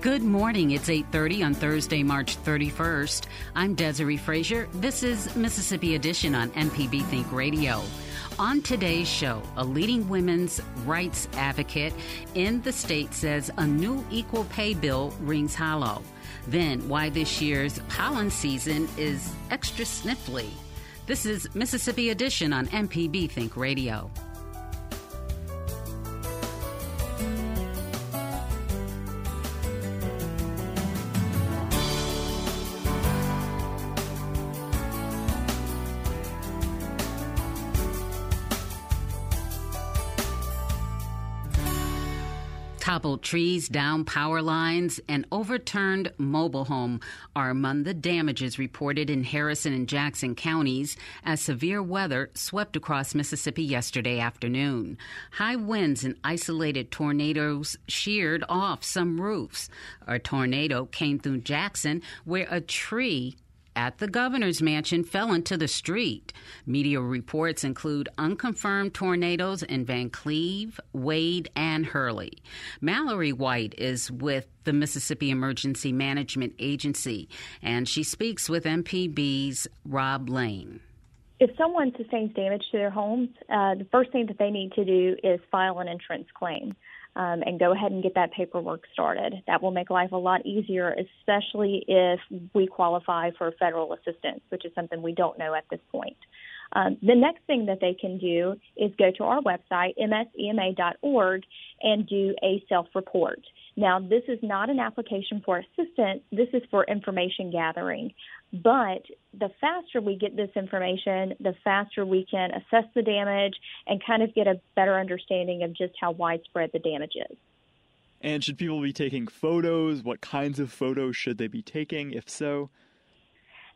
Good morning. It's 8:30 on Thursday, March 31st. I'm Desiree Frazier. This is Mississippi Edition on MPB Think Radio. On today's show, a leading women's rights advocate in the state says a new equal pay bill rings hollow. Then, why this year's pollen season is extra sniffly. This is Mississippi Edition on MPB Think Radio. Toppled trees, down power lines, and overturned mobile home are among the damages reported in Harrison and Jackson counties as severe weather swept across Mississippi yesterday afternoon. High winds and isolated tornadoes sheared off some roofs. A tornado came through Jackson where a tree at the governor's mansion fell into the street. Media reports include unconfirmed tornadoes in Vancleave, Wade, and Hurley. Mallory White is with the Mississippi Emergency Management Agency, and she speaks with MPB's Rob Lane. If someone sustains damage to their homes, uh, the first thing that they need to do is file an insurance claim um, and go ahead and get that paperwork started. That will make life a lot easier, especially if we qualify for federal assistance, which is something we don't know at this point. Um, the next thing that they can do is go to our website, msema.org, and do a self report. Now, this is not an application for assistance, this is for information gathering. But the faster we get this information, the faster we can assess the damage and kind of get a better understanding of just how widespread the damage is. And should people be taking photos? What kinds of photos should they be taking, if so?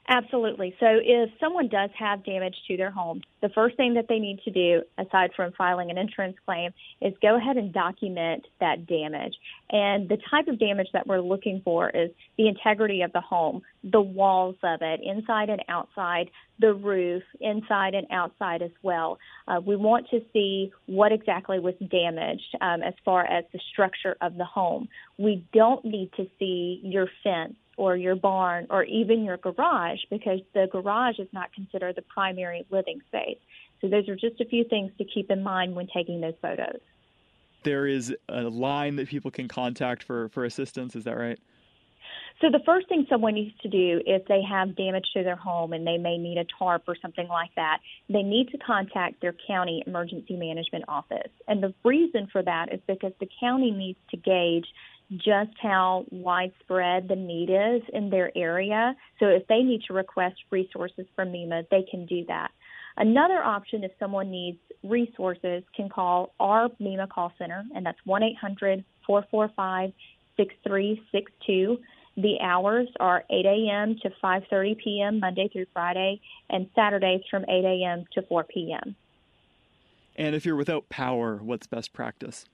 Absolutely. So if someone does have damage to their home, the first thing that they need to do, aside from filing an insurance claim, is go ahead and document that damage. And the type of damage that we're looking for is the integrity of the home, the walls of it, inside and outside, the roof, inside and outside as well. Uh, we want to see what exactly was damaged um, as far as the structure of the home. We don't need to see your fence or your barn or even your garage because the garage is not considered the primary living space. So those are just a few things to keep in mind when taking those photos. There is a line that people can contact for, for assistance, is that right? So the first thing someone needs to do if they have damage to their home and they may need a tarp or something like that, they need to contact their county emergency management office. And the reason for that is because the county needs to gauge just how widespread the need is in their area. So if they need to request resources from MEMA, they can do that. Another option, if someone needs resources, can call our MEMA call center, and that's 1 800 445 6362. The hours are 8 a.m. to 5:30 p.m. Monday through Friday, and Saturdays from 8 a.m. to 4 p.m. And if you're without power, what's best practice?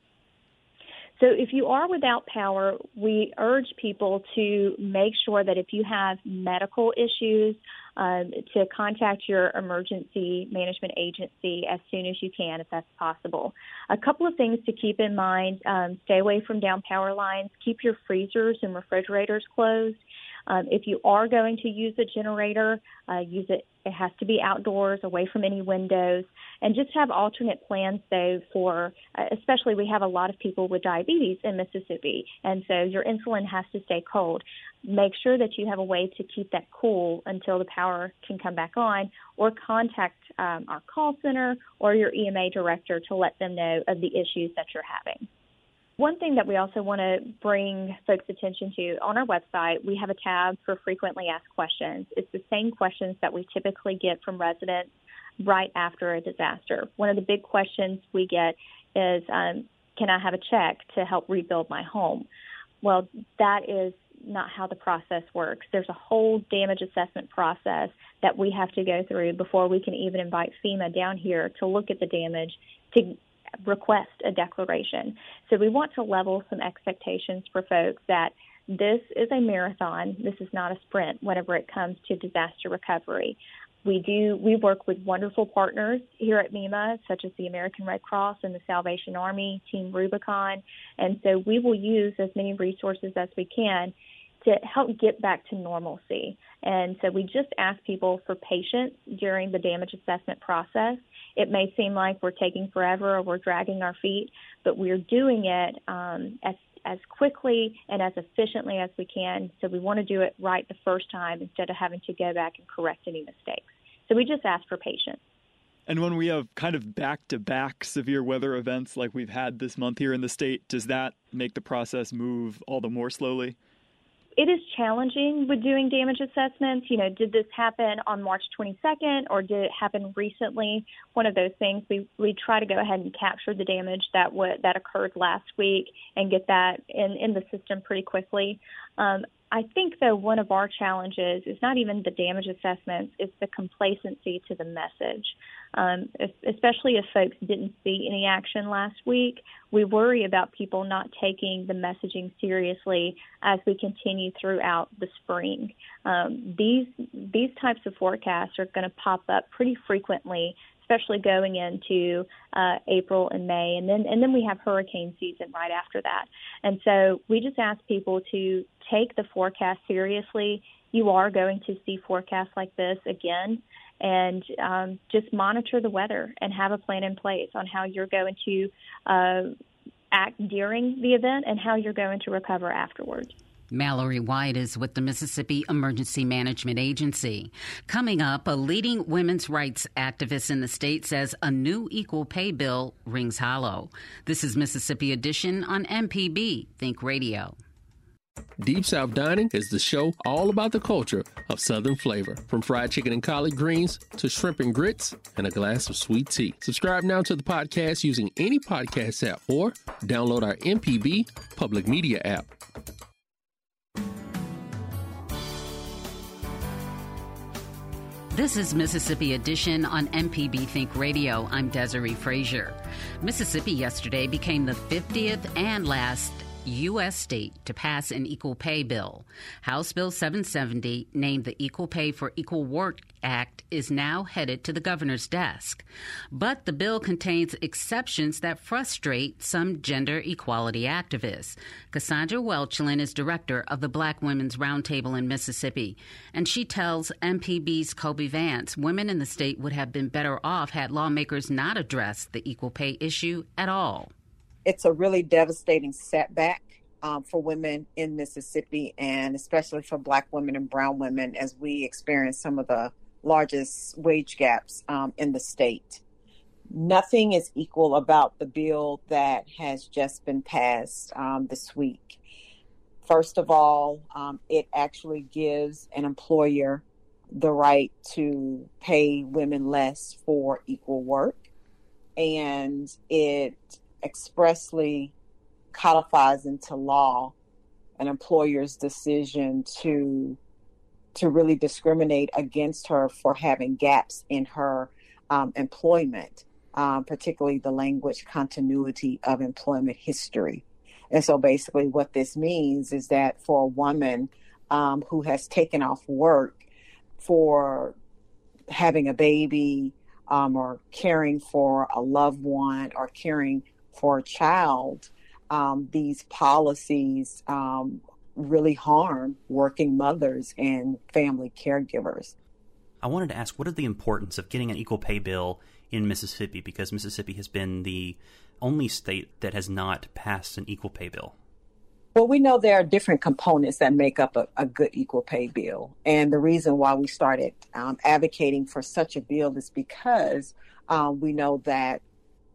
So if you are without power, we urge people to make sure that if you have medical issues, um, to contact your emergency management agency as soon as you can, if that's possible. A couple of things to keep in mind: um, stay away from down power lines. Keep your freezers and refrigerators closed. Um, if you are going to use a generator, uh, use it. It has to be outdoors, away from any windows, and just have alternate plans though for, uh, especially we have a lot of people with diabetes in Mississippi, and so your insulin has to stay cold. Make sure that you have a way to keep that cool until the power can come back on, or contact um, our call center or your EMA director to let them know of the issues that you're having. One thing that we also want to bring folks' attention to on our website, we have a tab for frequently asked questions. It's the same questions that we typically get from residents right after a disaster. One of the big questions we get is um, Can I have a check to help rebuild my home? Well, that is not how the process works. There's a whole damage assessment process that we have to go through before we can even invite FEMA down here to look at the damage to request a declaration. So we want to level some expectations for folks that this is a marathon. This is not a sprint whenever it comes to disaster recovery. We do we work with wonderful partners here at MEMA, such as the American Red Cross and the Salvation Army, Team Rubicon, and so we will use as many resources as we can to help get back to normalcy. And so we just ask people for patience during the damage assessment process. It may seem like we're taking forever or we're dragging our feet, but we're doing it um, as as quickly and as efficiently as we can. So we want to do it right the first time instead of having to go back and correct any mistakes. So we just ask for patience. And when we have kind of back to back severe weather events like we've had this month here in the state, does that make the process move all the more slowly? It is challenging with doing damage assessments. You know, did this happen on March 22nd or did it happen recently? One of those things. We we try to go ahead and capture the damage that w- that occurred last week and get that in in the system pretty quickly. Um, I think, though, one of our challenges is not even the damage assessments, it's the complacency to the message. Um, if, especially if folks didn't see any action last week, we worry about people not taking the messaging seriously as we continue throughout the spring. Um, these these types of forecasts are going to pop up pretty frequently especially going into uh, April and May, and then and then we have hurricane season right after that. And so we just ask people to take the forecast seriously. You are going to see forecasts like this again, and um, just monitor the weather and have a plan in place on how you're going to uh, act during the event and how you're going to recover afterwards. Mallory White is with the Mississippi Emergency Management Agency. Coming up, a leading women's rights activist in the state says a new equal pay bill rings hollow. This is Mississippi Edition on MPB Think Radio. Deep South Dining is the show all about the culture of Southern flavor, from fried chicken and collard greens to shrimp and grits and a glass of sweet tea. Subscribe now to the podcast using any podcast app or download our MPB public media app. This is Mississippi Edition on MPB Think Radio. I'm Desiree Frazier. Mississippi yesterday became the 50th and last U.S. state to pass an equal pay bill. House Bill 770, named the Equal Pay for Equal Work Act, is now headed to the governor's desk. But the bill contains exceptions that frustrate some gender equality activists. Cassandra Welchlin is director of the Black Women's Roundtable in Mississippi, and she tells MPB's Kobee Vance women in the state would have been better off had lawmakers not addressed the equal pay issue at all it's a really devastating setback um, for women in Mississippi and especially for Black women and Brown women as we experience some of the largest wage gaps um, in the state. Nothing is equal about the bill that has just been passed um, this week. First of all, um, it actually gives an employer the right to pay women less for equal work. And it expressly codifies into law an employer's decision to to really discriminate against her for having gaps in her um, employment, um, particularly the language continuity of employment history. And so, basically, what this means is that for a woman um, who has taken off work for having a baby um, or caring for a loved one or caring for a child, um, these policies um, really harm working mothers and family caregivers. I wanted to ask what is the importance of getting an equal pay bill in Mississippi because Mississippi has been the only state that has not passed an equal pay bill. Well, we know there are different components that make up a, a good equal pay bill. And the reason why we started um, advocating for such a bill is because um, we know that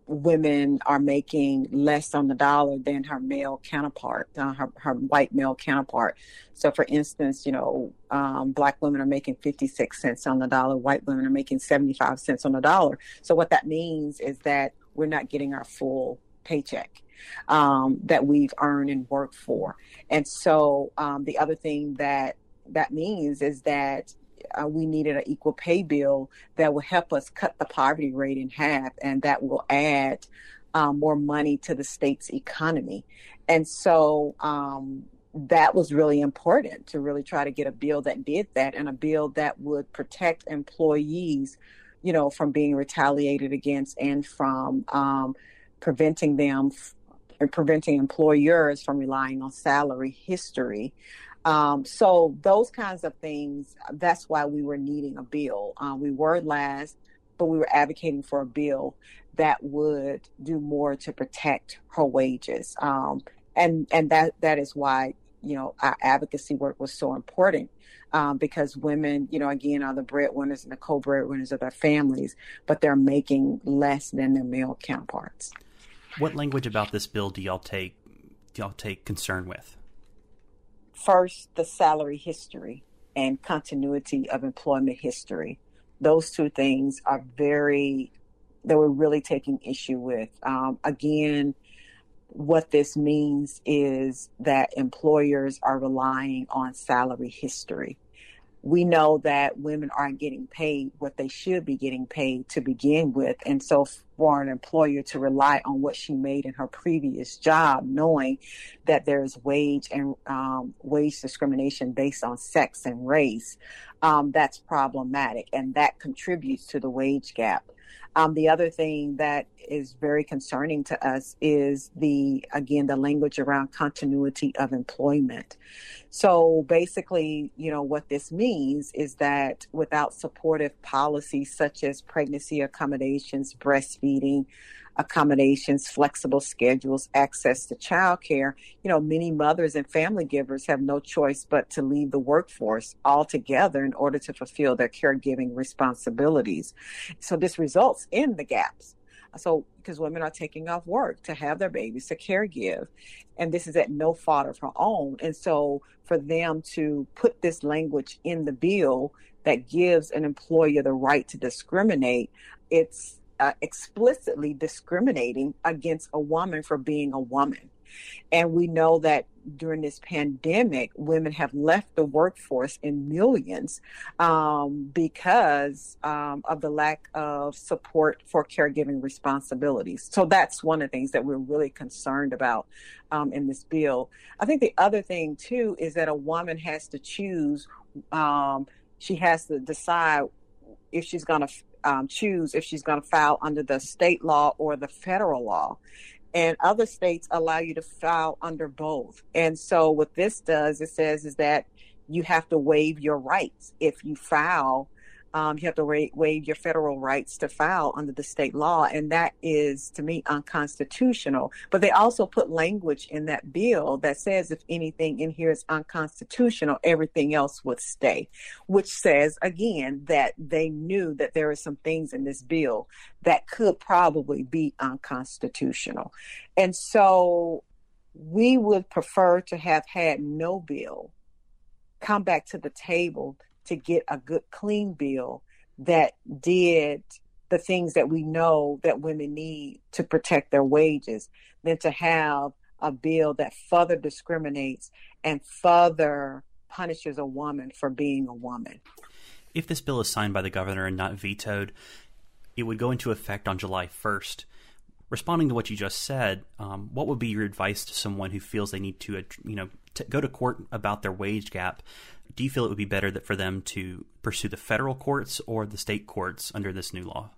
women are making less on the dollar than her male counterpart, uh, her, her white male counterpart. So, for instance, you know, um, black women are making 56 cents on the dollar, white women are making 75 cents on the dollar. So, what that means is that we're not getting our full paycheck um, that we've earned and worked for. And so, um, the other thing that that means is that uh, we needed an equal pay bill that will help us cut the poverty rate in half, and that will add um, more money to the state's economy. And so um, that was really important to really try to get a bill that did that, and a bill that would protect employees, you know, from being retaliated against and from um, preventing them and preventing employers from relying on salary history um, so those kinds of things, that's why we were needing a bill. Um, we were last, but we were advocating for a bill that would do more to protect her wages. Um, and, and that, that is why, you know, our advocacy work was so important. Um, because women, you know, again, are the breadwinners and the co-breadwinners of their families, but they're making less than their male counterparts. What language about this bill do y'all take do y'all take concern with? First, the salary history and continuity of employment history. Those two things are very, that we're really taking issue with. Um, again, what this means is that employers are relying on salary history we know that women aren't getting paid what they should be getting paid to begin with. And so for an employer to rely on what she made in her previous job, knowing that there's wage and um, wage discrimination based on sex and race, um, that's problematic. And that contributes to the wage gap. Um, the other thing that is very concerning to us is the, again, the language around continuity of employment. So basically, you know, what this means is that without supportive policies such as pregnancy accommodations, breastfeeding, accommodations, flexible schedules, access to childcare, you know, many mothers and family givers have no choice but to leave the workforce altogether in order to fulfill their caregiving responsibilities. So this results in the gaps. So, because women are taking off work to have their babies, to caregive, and this is at no fault of her own. And so, for them to put this language in the bill that gives an employer the right to discriminate, it's uh, explicitly discriminating against a woman for being a woman. And we know that during this pandemic, women have left the workforce in millions um, because um, of the lack of support for caregiving responsibilities. So that's one of the things that we're really concerned about um, in this bill. I think the other thing, too, is that a woman has to choose, um, she has to decide if she's going to um, choose if she's going to file under the state law or the federal law. And other states allow you to file under both. And so what this does, it says is that you have to waive your rights if you file um, you have to wa- waive your federal rights to file under the state law. And that is, to me, unconstitutional. But they also put language in that bill that says if anything in here is unconstitutional, everything else would stay, which says, again, that they knew that there are some things in this bill that could probably be unconstitutional. And so we would prefer to have had no bill come back to the table to get a good, clean bill that did the things that we know that women need to protect their wages than to have a bill that further discriminates and further punishes a woman for being a woman. If this bill is signed by the governor and not vetoed, it would go into effect on July 1st. Responding to what you just said, um, what would be your advice to someone who feels they need to, you know, to go to court about their wage gap do you feel it would be better that for them to pursue the federal courts or the state courts under this new law?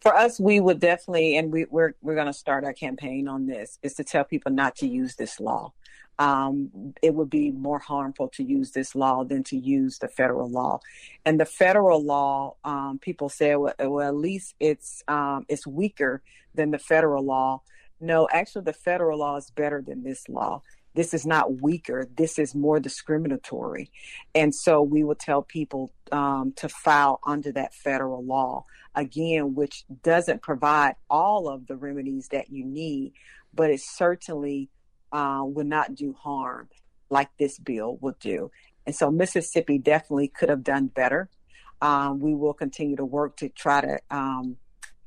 For us, we would definitely, and we, we're we're going to start our campaign on this, is to tell people not to use this law. um, it would be more harmful to use this law than to use the federal law. And the federal law, um, people say, well, well, at least it's um, it's weaker than the federal law. No, actually, the federal law is better than this law. This is not weaker. This is more discriminatory. And so we will tell people um, to file under that federal law, again, which doesn't provide all of the remedies that you need, but it certainly uh, will not do harm like this bill will do. And so Mississippi definitely could have done better. Um, we will continue to work to try to um,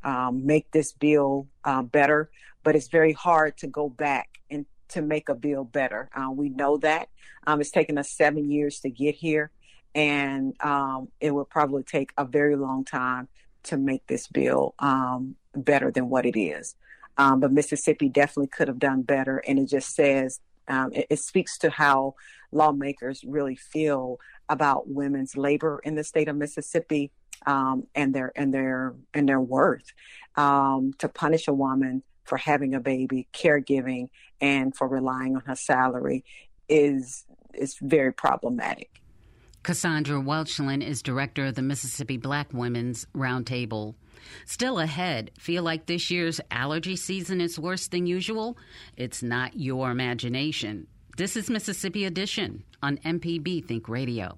um, make this bill uh, better, but it's very hard to go back to make a bill better. Uh, we know that. Um, it's taken us seven years to get here, and um, it will probably take a very long time to make this bill um, better than what it is. Um, but Mississippi definitely could have done better. And it just says, um, it, it, speaks to how lawmakers really feel about women's labor in the state of Mississippi um, and their and their and their worth. Um, to punish a woman for having a baby, caregiving, and for relying on her salary is is very problematic. Cassandra Welchlin is director of the Mississippi Black Women's Roundtable. Still ahead, feel like this year's allergy season is worse than usual? It's not your imagination. This is Mississippi Edition on MPB Think Radio.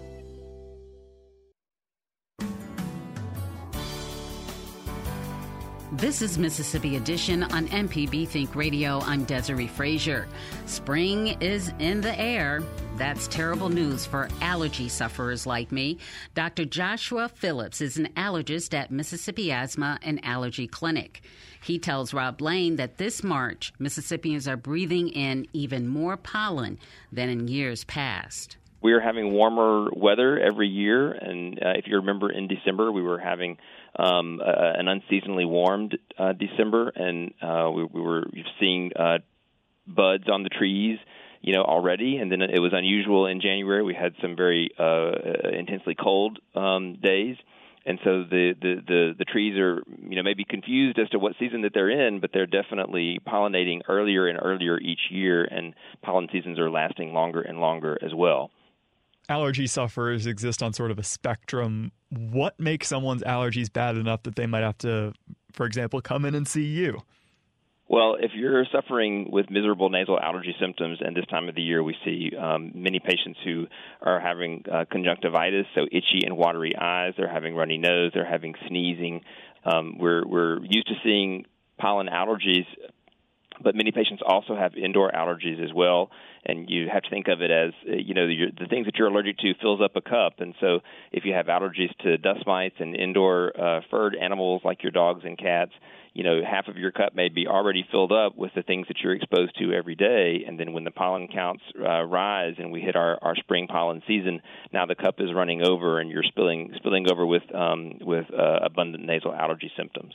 This is Mississippi Edition on MPB Think Radio. I'm Desiree Frazier. Spring is in the air. That's terrible news for allergy sufferers like me. Dr. Joshua Phillips is an allergist at Mississippi Asthma and Allergy Clinic. He tells Rob Lane that this March, Mississippians are breathing in even more pollen than in years past we are having warmer weather every year, and uh, if you remember, in December we were having um, uh, an unseasonably warmed uh, December, and uh, we, we were seeing uh, buds on the trees, you know, already. And then it was unusual in January. We had some very uh, intensely cold um, days, and so the, the the the trees are you know maybe confused as to what season that they're in, but they're definitely pollinating earlier and earlier each year, and pollen seasons are lasting longer and longer as well allergy sufferers exist on sort of a spectrum. What makes someone's allergies bad enough that they might have to, for example, come in and see you? Well, if you're suffering with miserable nasal allergy symptoms, and this time of the year we see um, many patients who are having uh, conjunctivitis, so itchy and watery eyes, they're having runny nose, they're having sneezing. Um, we're we're used to seeing pollen allergies but many patients also have indoor allergies as well and you have to think of it as uh, you know the things that you're allergic to fills up a cup and so if you have allergies to dust mites and indoor uh, furred animals like your dogs and cats you know half of your cup may be already filled up with the things that you're exposed to every day and then when the pollen counts uh, rise and we hit our, our spring pollen season now the cup is running over and you're spilling spilling over with um, with uh, abundant nasal allergy symptoms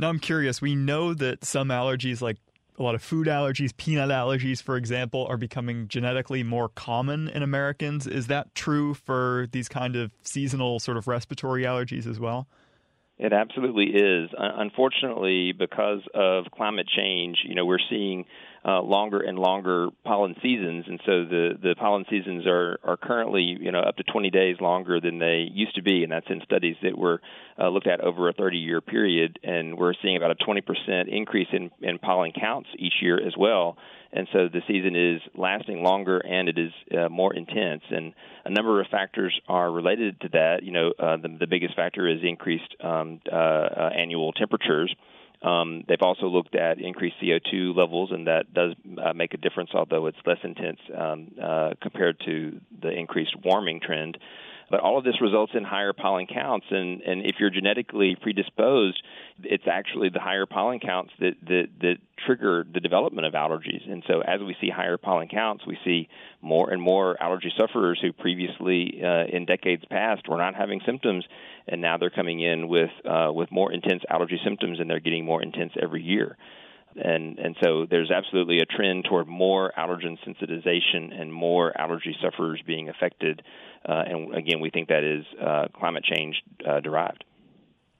now I'm curious. We know that some allergies, like a lot of food allergies, peanut allergies, for example, are becoming genetically more common in Americans. Is that true for these kind of seasonal sort of respiratory allergies as well? It absolutely is. Unfortunately, because of climate change, you know, we're seeing uh, longer and longer pollen seasons, and so the the pollen seasons are are currently you know up to 20 days longer than they used to be, and that's in studies that were uh, looked at over a 30 year period, and we're seeing about a 20% increase in in pollen counts each year as well. And so the season is lasting longer and it is uh, more intense. And a number of factors are related to that. You know, uh, the, the biggest factor is increased um, uh, uh, annual temperatures. Um, they've also looked at increased CO2 levels, and that does uh, make a difference, although it's less intense um, uh, compared to the increased warming trend. But all of this results in higher pollen counts, and, and if you're genetically predisposed, it's actually the higher pollen counts that, that, that trigger the development of allergies. And so, as we see higher pollen counts, we see more and more allergy sufferers who previously, uh, in decades past, were not having symptoms, and now they're coming in with uh, with more intense allergy symptoms, and they're getting more intense every year. And and so there's absolutely a trend toward more allergen sensitization and more allergy sufferers being affected. Uh, and again, we think that is uh, climate change uh, derived.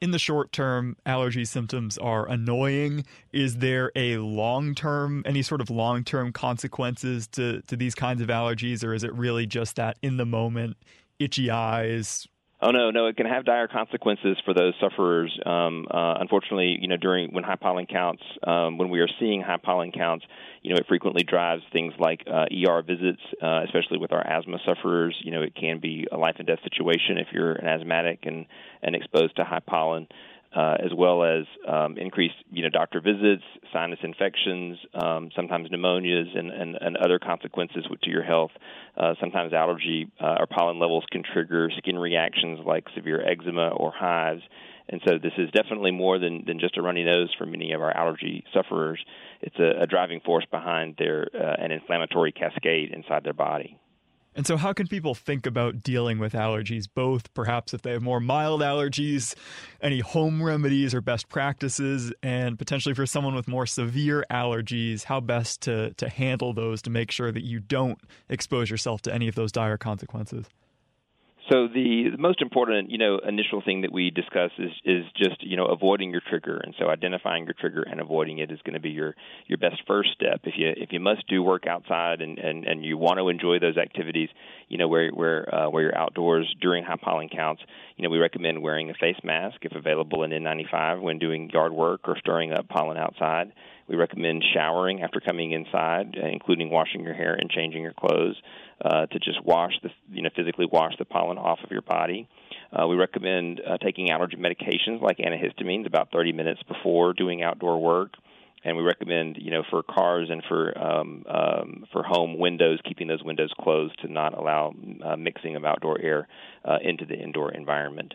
In the short term, allergy symptoms are annoying. Is there a long term, any sort of long term consequences to, to these kinds of allergies, or is it really just that in the moment, itchy eyes, Oh no, no, it can have dire consequences for those sufferers. Um, uh, unfortunately, you know, during when high pollen counts, um, when we are seeing high pollen counts, you know, it frequently drives things like uh, ER visits, uh, especially with our asthma sufferers. You know, it can be a life and death situation if you're an asthmatic and and exposed to high pollen uh, as well as um, increased, you know, doctor visits, sinus infections, um, sometimes pneumonias, and, and, and, other consequences to your health. Uh, sometimes allergy uh, or pollen levels can trigger skin reactions like severe eczema or hives. And so this is definitely more than, than just a runny nose for many of our allergy sufferers. It's a, a driving force behind their uh, an inflammatory cascade inside their body. And so, how can people think about dealing with allergies, both perhaps if they have more mild allergies, any home remedies or best practices, and potentially for someone with more severe allergies, how best to, to handle those to make sure that you don't expose yourself to any of those dire consequences? So the, the most important, you know, initial thing that we discuss is is just you know avoiding your trigger, and so identifying your trigger and avoiding it is going to be your your best first step. If you if you must do work outside and and, and you want to enjoy those activities, you know where where uh, where you're outdoors during high pollen counts, you know we recommend wearing a face mask if available in N95 when doing yard work or stirring up pollen outside. We recommend showering after coming inside, including washing your hair and changing your clothes uh, to just wash the, you know, physically wash the pollen off of your body. Uh, we recommend uh, taking allergy medications like antihistamines about 30 minutes before doing outdoor work. And we recommend, you know, for cars and for um, um, for home windows, keeping those windows closed to not allow uh, mixing of outdoor air uh, into the indoor environment.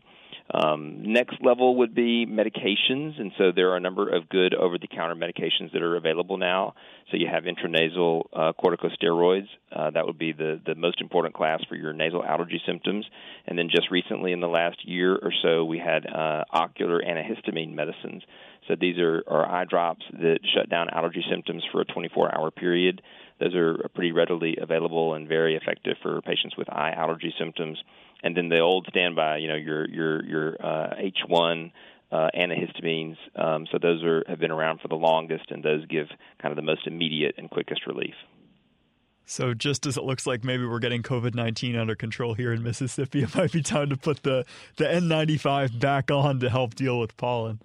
Um, next level would be medications, and so there are a number of good over-the-counter medications that are available now. So you have intranasal uh, corticosteroids. Uh, that would be the the most important class for your nasal allergy symptoms. And then just recently, in the last year or so, we had uh, ocular antihistamine medicines. So these are, are eye drops that shut down allergy symptoms for a 24-hour period. Those are pretty readily available and very effective for patients with eye allergy symptoms and then the old standby, you know, your your your uh, H1 uh, antihistamines. Um, so those are have been around for the longest, and those give kind of the most immediate and quickest relief. So just as it looks like maybe we're getting COVID nineteen under control here in Mississippi, it might be time to put the the N95 back on to help deal with pollen.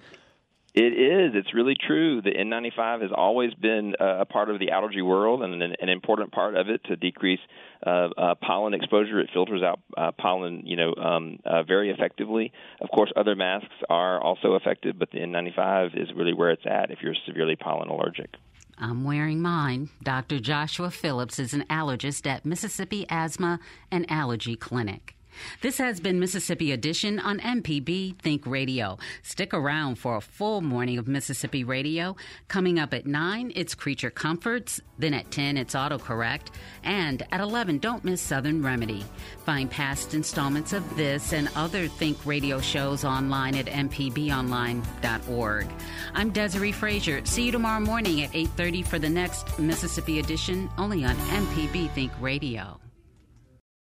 It is. It's really true. The N95 has always been a part of the allergy world and an, an important part of it to decrease uh, uh, pollen exposure. It filters out uh, pollen, you know, um, uh, very effectively. Of course, other masks are also effective, but the N95 is really where it's at if you're severely pollen allergic. I'm wearing mine. Dr. Joshua Phillips is an allergist at Mississippi Asthma and Allergy Clinic. This has been Mississippi Edition on MPB Think Radio. Stick around for a full morning of Mississippi Radio. Coming up at 9, it's Creature Comforts. Then at 10, it's Autocorrect. And at 11, don't miss Southern Remedy. Find past installments of this and other Think Radio shows online at mpbonline.org. I'm Desiree Frazier. See you tomorrow morning at 8.30 for the next Mississippi Edition, only on MPB Think Radio.